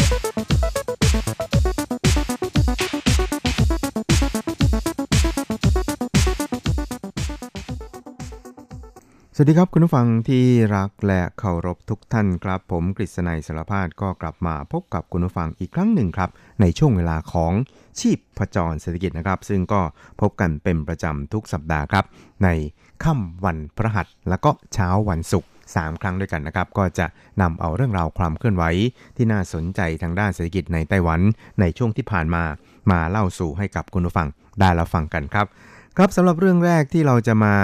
วัสดีครับคุณผู้ฟังที่รักและเคารพทุกท่านครับ ผมกฤษณัยสารพาดก็กลับมาพบกับคุณผู้ฟังอีกครั้งหนึ่งครับ ในช่วงเวลาของชีพประจรเศรษฐกิจนะครับ ซึ่งก็พบกันเป็นประจำทุกสัปดาห์ครับ ในค่ำวันพฤหัสแล้วก็เช้าวันศุกร์สามครั้งด้วยกันนะครับ ก็จะนำเอาเรื่องราวความเคลื่อนไหวที่น่าสนใจทางด้านเศรษฐกิจในไต้หวันในช่วงที่ผ่านมามาเล่าสู่ให้กับคุณผู้ฟังได้รับฟังกันครับ ครับสำหรับเรื่องแรกที่เราจะมา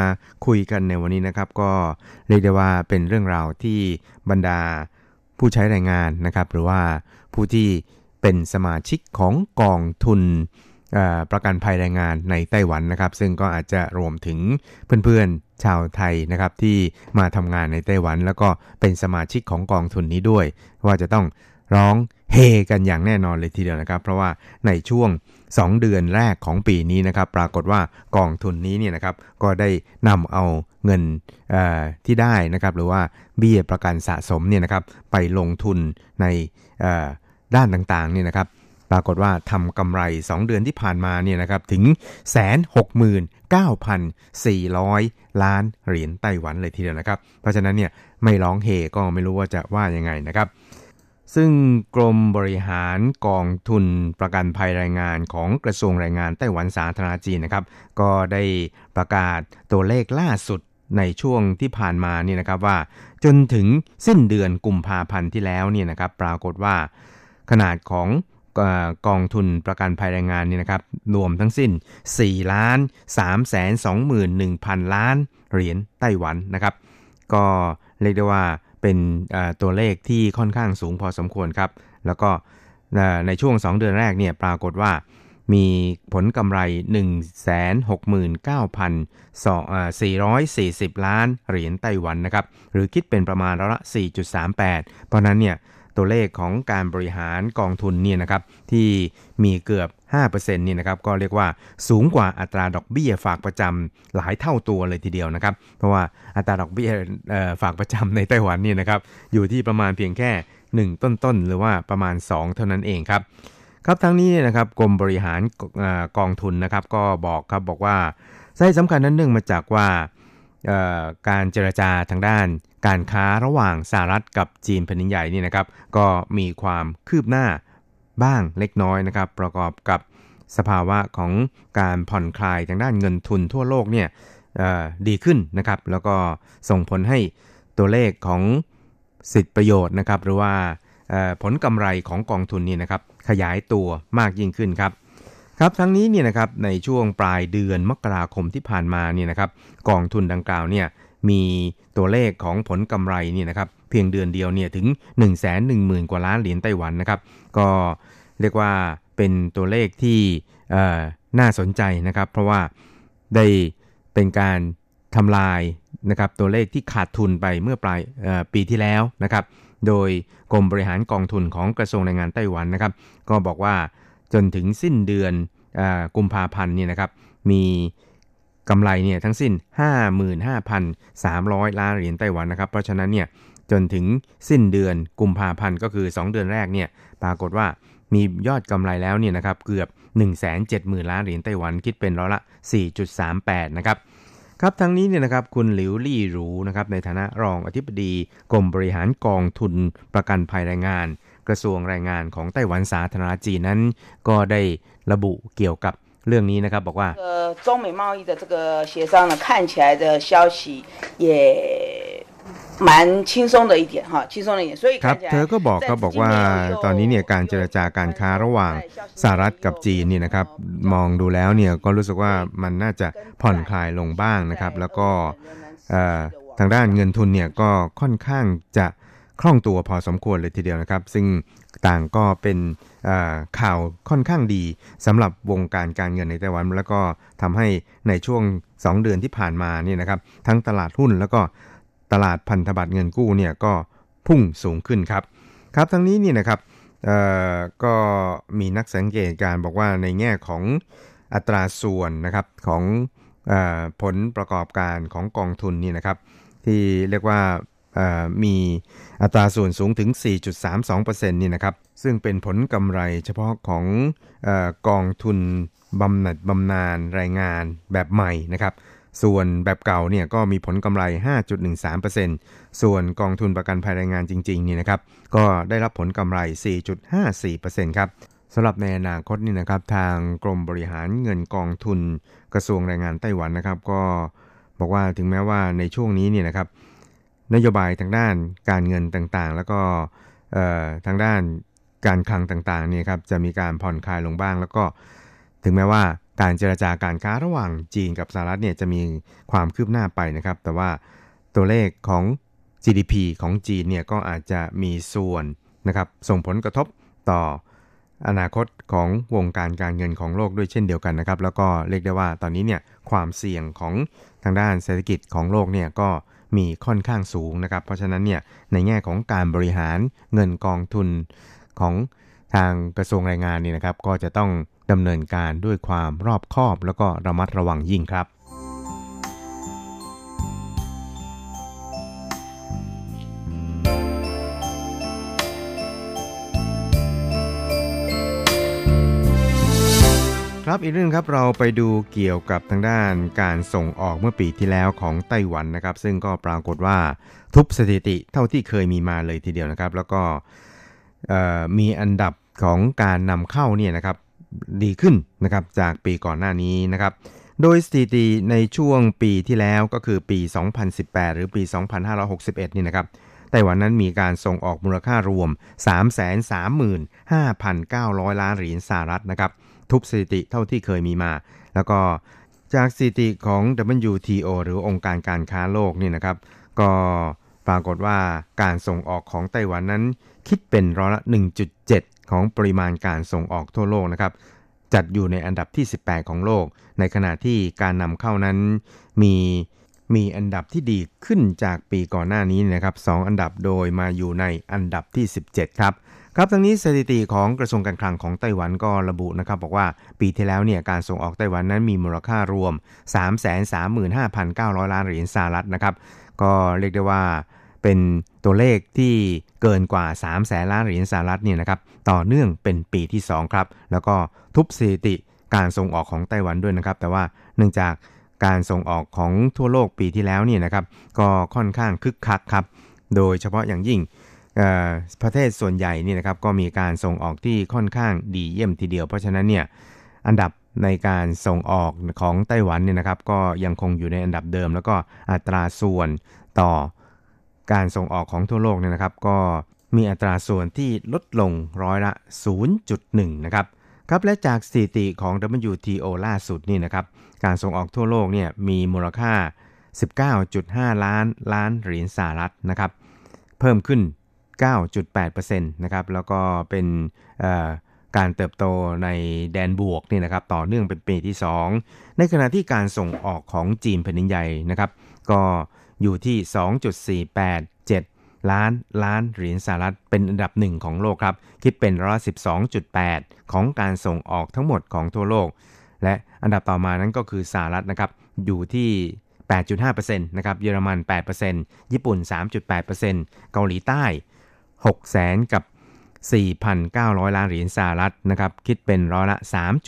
คุยกันในวันนี้นะครับ ก็เรียกได้ว่าเป็นเรื่องราวที่บรรดาผู้ใช้แรงงานนะครับ หรือว่าผู้ที่เป็นสมาชิกของกองทุนประกันภัยแรงงานในไต้หวันนะครับ ซึ่งก็อาจจะรวมถึงเพื่อนๆชาวไทยนะครับ ที่มาทำงานในไต้หวัน แล้วก็เป็นสมาชิกของกองทุนนี้ด้วย ว่าจะต้องร้อง เฮกันอย่างแน่นอนเลยทีเดียวนะครับ เพราะว่าในช่วง 2 เดือนแรกของปีนี้นะครับ ปรากฏว่ากองทุนนี้เนี่ยนะครับก็ได้นำเอาเงินที่ได้นะครับ หรือว่าเบี้ยประกันสะสมเนี่ยนะครับ ไปลงทุนในด้านต่างๆเนี่ยนะครับปรากฏว่าทำกำไร 2 เดือนที่ผ่านมาเนี่ยนะครับถึง 169,400 ล้านเหรียญไต้หวันเลยทีเดียวนะครับ เพราะฉะนั้นเนี่ยไม่ร้องเฮก็ไม่รู้ว่าจะว่ายังไงนะครับ ซึ่งกรมบริหารกองทุนประกันภัยแรงงานของกระทรวงแรงงานไต้หวันสาธารณจีนนะครับ ก็ได้ประกาศตัวเลขล่าสุดในช่วงที่ผ่านมาเนี่ยนะครับว่า จนถึงสิ้นเดือนกุมภาพันธ์ที่แล้วเนี่ยนะครับ ปรากฏว่า ขนาดของกองทุนประกันภัยแรงงานเนี่ยนะครับรวมทั้งสิ้น4ล้าน3แสน21,000 ล้านเหรียญไต้หวันนะครับ ก็เรียกได้ว่า เป็นตัวเลขที่ค่อนข้างสูงพอสมควรครับ แล้วก็ในช่วง 2 เดือนแรกเนี่ยปรากฏว่ามีผลกำไร 169,440 ล้านเหรียญไต้หวันนะครับ หรือคิดเป็นประมาณร้อยละ 4.38 เพราะนั้นเนี่ย ตัวเลขของการบริหารกองทุนเนี่ยนะครับที่มีเกือบ 5%เนี่ยนะครับก็เรียกว่าสูงกว่าอัตราดอกเบี้ยฝากประจำหลายเท่าตัวเลยทีเดียวนะครับ เพราะว่าอัตราดอกเบี้ยฝากประจำในไต้หวันเนี่ยนะครับอยู่ที่ประมาณเพียงแค่ 1 ต้นๆ หรือว่าประมาณ 2 เท่านั้นเองครับครับทั้งนี้เนี่ยนะครับกรมบริหารอกองทุนนะครับก็บอกครับบอกว่าสาเหตุสำคัญนั้นเนื่องมาจากว่าการเจรจาทางด้าน การค้าระหว่างสหรัฐกับจีนแผ่นดินใหญ่นี่นะครับ ก็มีความคืบหน้าบ้างเล็กน้อยนะครับ ประกอบกับสภาวะของการผ่อนคลายทางด้านเงินทุนทั่วโลกเนี่ยดีขึ้นนะครับ แล้วก็ส่งผลให้ตัวเลขของสิทธิประโยชน์นะครับ หรือว่าผลกำไรของกองทุนนี่นะครับ ขยายตัวมากยิ่งขึ้นครับครับทั้งนี้เนี่ยนะครับในช่วงปลายเดือนมกราคมที่ผ่านมาเนี่ยนะครับ กองทุนดังกล่าวเนี่ย มีตัวเลขของผลกำไรเนี่ยนะครับเพียงเดือนเดียวเนี่ยถึง 1 1 0 0 0 0 กว่าล้านเหรียญไต้หวันนะครับ ก็เรียกว่าเป็นตัวเลขที่น่าสนใจนะครับ เพราะว่าได้เป็นการทำลายนะครับตัวเลขที่ขาดทุนไปเมื่อปลายปีที่แล้วนะครับ โดยกรมบริหารกองทุนของกระทรวงแรงงานไต้หวันนะครับ ก็บอกว่าจนถึงสิ้นเดือนอกุมภาพันธ์เนี่ยนะครับ มี กำไรเนี่ยทั้งสิ้น 55,300 ล้านเหรียญไต้หวันนะครับ เพราะฉะนั้นเนี่ยจนถึงสิ้นเดือนกุมภาพันธ์ก็คือ 2 เดือนแรกเนี่ยปรากฏว่ามียอดกำไรแล้วเนี่ยนะครับเกือบ 170,000 ล้านเหรียญไต้หวันคิดเป็นร้อยละ 4.38 นะครับครับทั้งนี้เนี่ยนะครับคุณหลิวลี่หรูนะครับในฐานะรองอธิบดีกรมบริหารกองทุนประกันภัยแรงงาน กระทรวงแรงงานของไต้หวันสาธารณจีนนั้น ก็ได้ระบุเกี่ยวกับ เรื่องนี้นะครับ บอกว่า 呃，中美贸易的这个协商呢，看起来的消息也蛮轻松的一点哈，轻松的一点，所以 ครับ 看起来 เธอก็บอก 在 ก็บอกว่า 今年又 ตอนนี้เนี่ยการเจรจาการค้าระหว่างสหรัฐกับจีนเนี่ยนะครับ มองดูแล้วเนี่ยก็รู้สึกว่ามันน่าจะผ่อนคลายลงบ้างนะครับ แล้วก็เอ่อทางด้านเงินทุนเนี่ยก็ค่อนข้างจะ คล่องตัวพอสมควรเลยทีเดียวนะครับ ซึ่งต่างก็เป็นข่าวค่อนข้างดีสำหรับวงการการเงินในไต้หวัน แล้วก็ทำให้ในช่วง 2 เดือนที่ผ่านมาเนี่ยนะครับ ทั้งตลาดหุ้นแล้วก็ตลาดพันธบัตรเงินกู้เนี่ยก็พุ่งสูงขึ้นครับครับทั้งนี้นี่นะครับก็มีนักสังเกตการบอกว่าในแง่ของอัตราส่วนนะครับของอผลประกอบการของกองทุนนี่นะครับ ที่เรียกว่า มีอัตราส่วนสูงถึง 4.32%นี่นะครับ ซึ่งเป็นผลกำไรเฉพาะของอกองทุนบำน็จบำนาญรายงานแบบใหม่นะครับ ส่วนแบบเก่าเนี่ยก็มีผลกำไร 5.13%ส่วนกองทุนประกันภัยแรงงานจริงๆนี่นะครับ ก็ได้รับผลกำไร 4.54%ครับสำหรับในอนาคตนี่นะครับ ทางกรมบริหารเงินกองทุนกระทรวงแรงงานไต้หวันนะครับ ก็บอกว่าถึงแม้ว่าในช่วงนี้เนี่ยนะครับ นโยบายทางด้านการเงินต่างๆ แล้วก็ทางด้านการคลังต่างๆเนี่ยครับจะมีการผ่อนคลายลงบ้าง แล้วก็ถึงแม้ว่าการเจรจาการค้าระหว่างจีนกับสหรัฐเนี่ยจะมีความคืบหน้าไปนะครับ แต่ว่าตัวเลขของ GDP ของจีนเนี่ยก็อาจจะมีส่วนนะครับส่งผลกระทบต่ออนาคตของวงการการเงินของโลกด้วยเช่นเดียวกันนะครับ แล้วก็เรียกได้ว่าตอนนี้เนี่ยความเสี่ยงของทางด้านเศรษฐกิจของโลกเนี่ยก็ มีค่อนข้างสูงนะครับ เพราะฉะนั้นเนี่ยในแง่ของการบริหารเงินกองทุนของทางกระทรวงแรงงานเนี่ยนะครับ ก็จะต้องดำเนินการด้วยความรอบคอบ แล้วก็ระมัดระวังยิ่งครับ ครับอีกเรื่องครับเราไปดูเกี่ยวกับทางด้านการส่งออกเมื่อปีที่แล้วของไต้หวันนะครับ ซึ่งก็ปรากฏว่าทุบสถิติเท่าที่เคยมีมาเลยทีเดียวนะครับ แล้วก็มีอันดับของการนำเข้าเนี่ยนะครับดีขึ้นนะครับจากปีก่อนหน้านี้นะครับ โดยสถิติในช่วงปีที่แล้วก็คือปี 2018 หรือปี 2561 นี่นะครับไต้หวันนั้นมีการส่งออกมูลค่ารวม 335,900 ล้านเหรียญสหรัฐนะครับ ทุบสถิติเท่าที่เคยมีมา แล้วก็จากสถิติของ WTO หรือองค์การการค้าโลกนี่นะครับ ก็ปรากฏว่าการส่งออกของไต้หวันนั้น คิดเป็นร้อยละ 1.7 ของปริมาณการส่งออกทั่วโลกนะครับ จัดอยู่ในอันดับที่ 18 ของโลก ในขณะที่การนำเข้านั้นมีมีอันดับที่ดีขึ้นจากปีก่อนหน้านี้นะครับสองอันดับโดยมาอยู่ในอันดับที่ 17 ครับ ครับทั้งนี้สถิติของกระทรวงการคลังของไต้หวันก็ระบุนะครับบอกว่าปีที่แล้วเนี่ยการส่งออกไต้หวันนั้นมีมูลค่ารวม 335,900 ล้านเหรียญสหรัฐนะครับก็เรียกได้ว่าเป็นตัวเลขที่เกินกว่า 3 แสนล้านเหรียญสหรัฐเนี่ยนะครับต่อเนื่องเป็นปีที่ 2 ครับ แล้วก็ทุบสถิติการส่งออกของไต้หวันด้วยนะครับ แต่ว่าเนื่องจากการส่งออกของทั่วโลกปีที่แล้วเนี่ยนะครับก็ค่อนข้างคึกคักครับ โดยเฉพาะอย่างยิ่ง ประเทศส่วนใหญ่นี่นะครับก็มีการส่งออกที่ค่อนข้างดีเยี่ยมทีเดียว เพราะฉะนั้นเนี่ยอันดับในการส่งออกของไต้หวันเนี่ยนะครับก็ยังคงอยู่ในอันดับเดิม แล้วก็อัตราส่วนต่อการส่งออกของทั่วโลกเนี่ยนะครับ ก็มีอัตราส่วนที่ลดลงร้อยละ 0.1 นะครับครับและจากสถิติของ WTO ล่าสุดนี่นะครับการส่งออกทั่วโลกเนี่ยมีมูลค่า 19.5 ล้านล้านเหรียญสหรัฐนะครับเพิ่มขึ้น 9.8%นะครับแล้วก็เป็นการเติบโตในแดนบวกนี่นะครับต่อเนื่องเป็นปีที่ 2 ในขณะที่การส่งออกของจีนแผ่นดินใหญ่นะครับ ก็อยู่ที่ 2.487 ล้านล้านเหรียญสหรัฐเป็นอันดับหนึ่งของโลกครับ คิดเป็นร้อย12.8ของการส่งออกทั้งหมดของทั่วโลก และอันดับต่อมานั้นก็คือสหรัฐนะครับอยู่ที่8.5%นะครับ เยอรมัน 8%ญี่ปุ่น 3.8%เกาหลีใต้ 6แสนกับ 4,900 ล้านเหรียญสหรัฐนะครับคิดเป็นร้อยละ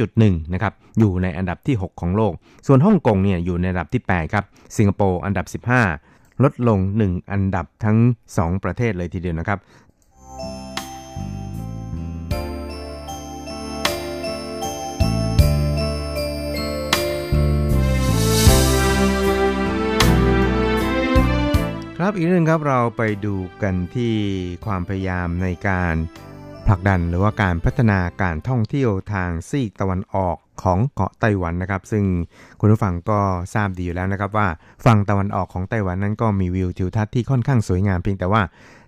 3.1นะครับอยู่ในอันดับที่ 6 ของโลก ส่วนฮ่องกงเนี่ยอยู่ในอันดับที่ 8 ครับ สิงคโปร์อันดับ 15 ลดลง 1 อันดับทั้ง 2 ประเทศเลยทีเดียวนะครับ ครับอีกเรื่องครับเราไปดูกันที่ความพยายามในการผลักดันหรือว่าการพัฒนาการท่องเที่ยวทางซีกตะวันออกของเกาะไต้หวันนะครับ ซึ่งคุณผู้ฟังก็ทราบดีอยู่แล้วนะครับ ว่าฝั่งตะวันออกของไต้หวันนั้นก็มีวิวทิวทัศน์ที่ค่อนข้างสวยงามเพียงแต่ว่า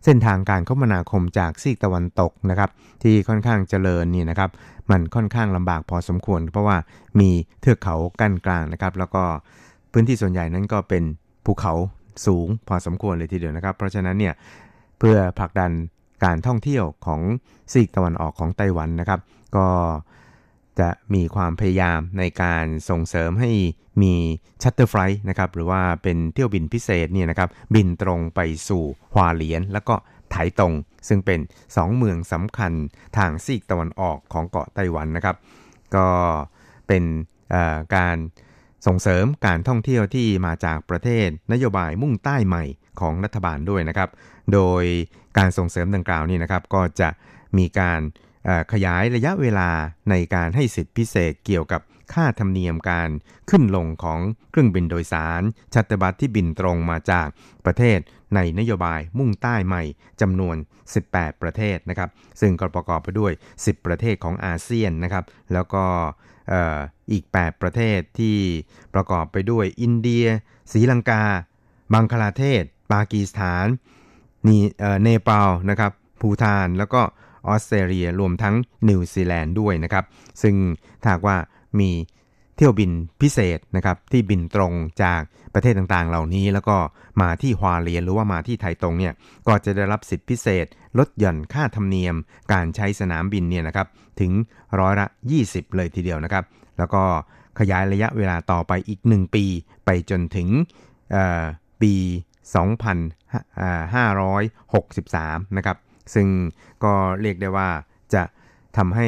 เส้นทางการคมนาคมจากซีกตะวันตกนะครับ ที่ค่อนข้างเจริญนี่นะครับ มันค่อนข้างลำบากพอสมควร เพราะว่ามีเทือกเขากั้นกลางนะครับ แล้วก็พื้นที่ส่วนใหญ่นั้นก็เป็นภูเขา สูงพอสมควรเลยทีเดียวนะครับ เพราะฉะนั้นเนี่ยเพื่อผลักดันการท่องเที่ยวของซีกตะวันออกของไต้หวันนะครับ ก็จะมีความพยายามในการส่งเสริมให้มีชัตเตอร์ไฟล์นะครับหรือว่าเป็นเที่ยวบินพิเศษเนี่ยนะครับบินตรงไปสู่ฮวาเหลียน แล้วก็ไถตงซึ่งเป็น 2 เมืองสำคัญทางซีกตะวันออกของเกาะไต้หวันนะครับ ก็เป็นการ ส่งเสริมการท่องเที่ยวที่มาจากประเทศนโยบายมุ่งใต้ใหม่ของรัฐบาลด้วยนะครับ โดยการส่งเสริมดังกล่าวนี้นะครับ ก็จะมีการขยายระยะเวลาในการให้สิทธิพิเศษเกี่ยวกับค่าธรรมเนียมการขึ้นลงของเครื่องบินโดยสาร charter bus ที่บินตรงมาจากประเทศในนโยบายมุ่งใต้ใหม่จำนวน 18 ประเทศนะครับ ซึ่งก็ประกอบไปด้วย 10 ประเทศของอาเซียนนะครับ แล้วก็ อีก 8 ประเทศที่ประกอบไปด้วยอินเดียศรีลังกา บังคลาเทศ ปากีสถานนีเนปาลนะครับภูฏานแล้วก็ออสเตรเลียรวมทั้งนิวซีแลนด์ด้วยนะครับ ซึ่งถ้าว่ามี ที่ยวบินพิเศษนะครับที่บินตรงจากประเทศต่างๆ เหล่านี้ แล้วก็มาที่ฮวาเลียนหรือว่ามาที่ไทยตรงเนี่ยก็จะได้รับสิทธิพิเศษ ลดหย่อนค่าธรรมเนียม การใช้สนามบินเนี่ยนะครับถึงร้อยละ 20 เลยทีเดียวนะครับ แล้วก็ขยายระยะเวลาต่อไปอีก 1 ปี ไปจนถึงปี 2563 นะครับ ซึ่งก็เรียกได้ว่าจะทำให้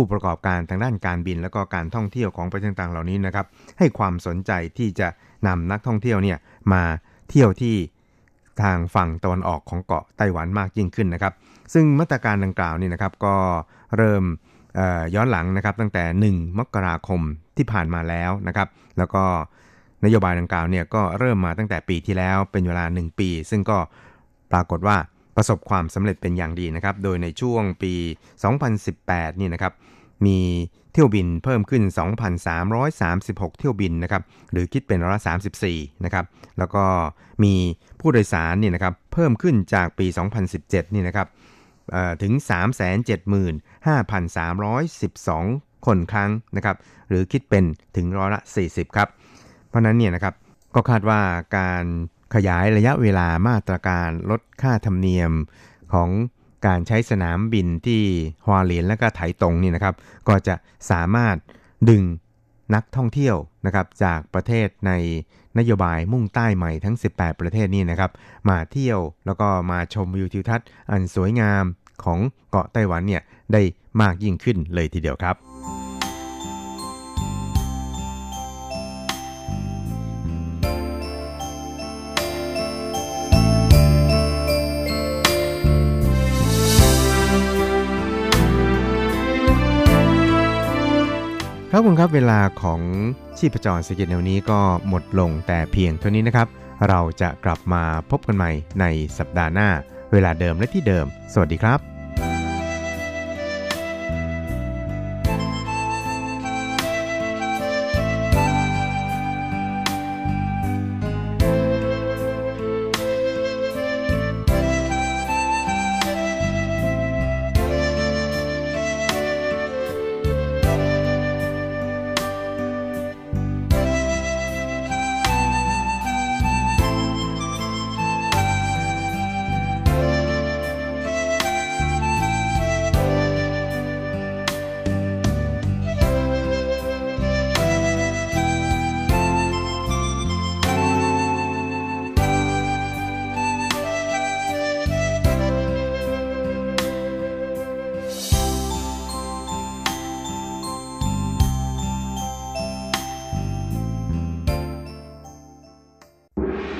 ผู้ประกอบการทางด้านการบิน และก็การท่องเที่ยวของประเทศต่างเหล่านี้นะครับ ให้ความสนใจที่จะนำนักท่องเที่ยวเนี่ยมาเที่ยวที่ทางฝั่งตะวันออกของเกาะไต้หวันมากยิ่งขึ้นนะครับ ซึ่งมาตรการดังกล่าวนี่นะครับก็เริ่มย้อนหลังนะครับตั้งแต่ 1 มกราคมที่ผ่านมาแล้วนะครับ แล้วก็นโยบายดังกล่าวเนี่ยก็เริ่มมาตั้งแต่ปีที่แล้วเป็นเวลา 1 ปี ซึ่งก็ปรากฏว่า ประสบความสำเร็จเป็นอย่างดีนะครับ โดยในช่วงปี 2018 นี่นะครับ มีเที่ยวบินเพิ่มขึ้น 2,336 เที่ยวบินนะครับ หรือคิดเป็นร้อยละ34 นะครับ แล้วก็มีผู้โดยสารนี่นะครับ เพิ่มขึ้นจากปี 2017 นี่นะครับถึง 375,312 คนครั้งนะครับ หรือคิดเป็นถึงร้อยละ 40 ครับ เพราะนั้นเนี่ยนะครับ ก็คาดว่าการ ขยายระยะเวลามาตรการลดค่าธรรมเนียมของการใช้สนามบินที่ฮวาเลียนและก็ไถตรงนี่นะครับ ก็จะสามารถดึงนักท่องเที่ยวนะครับจากประเทศในนโยบายมุ่งใต้ใหม่ทั้ง 18 ประเทศนี้นะครับ มาเที่ยวแล้วก็มาชมวิวทิวทัศน์อันสวยงามของเกาะไต้หวันเนี่ยได้มากยิ่งขึ้นเลยทีเดียวครับ ครับคุณครับเวลาของชีพจรสกิจแนวนี้ก็หมดลงแต่เพียงเท่านี้นะครับ เราจะกลับมาพบกันใหม่ในสัปดาห์หน้า เวลาเดิมและที่เดิม สวัสดีครับ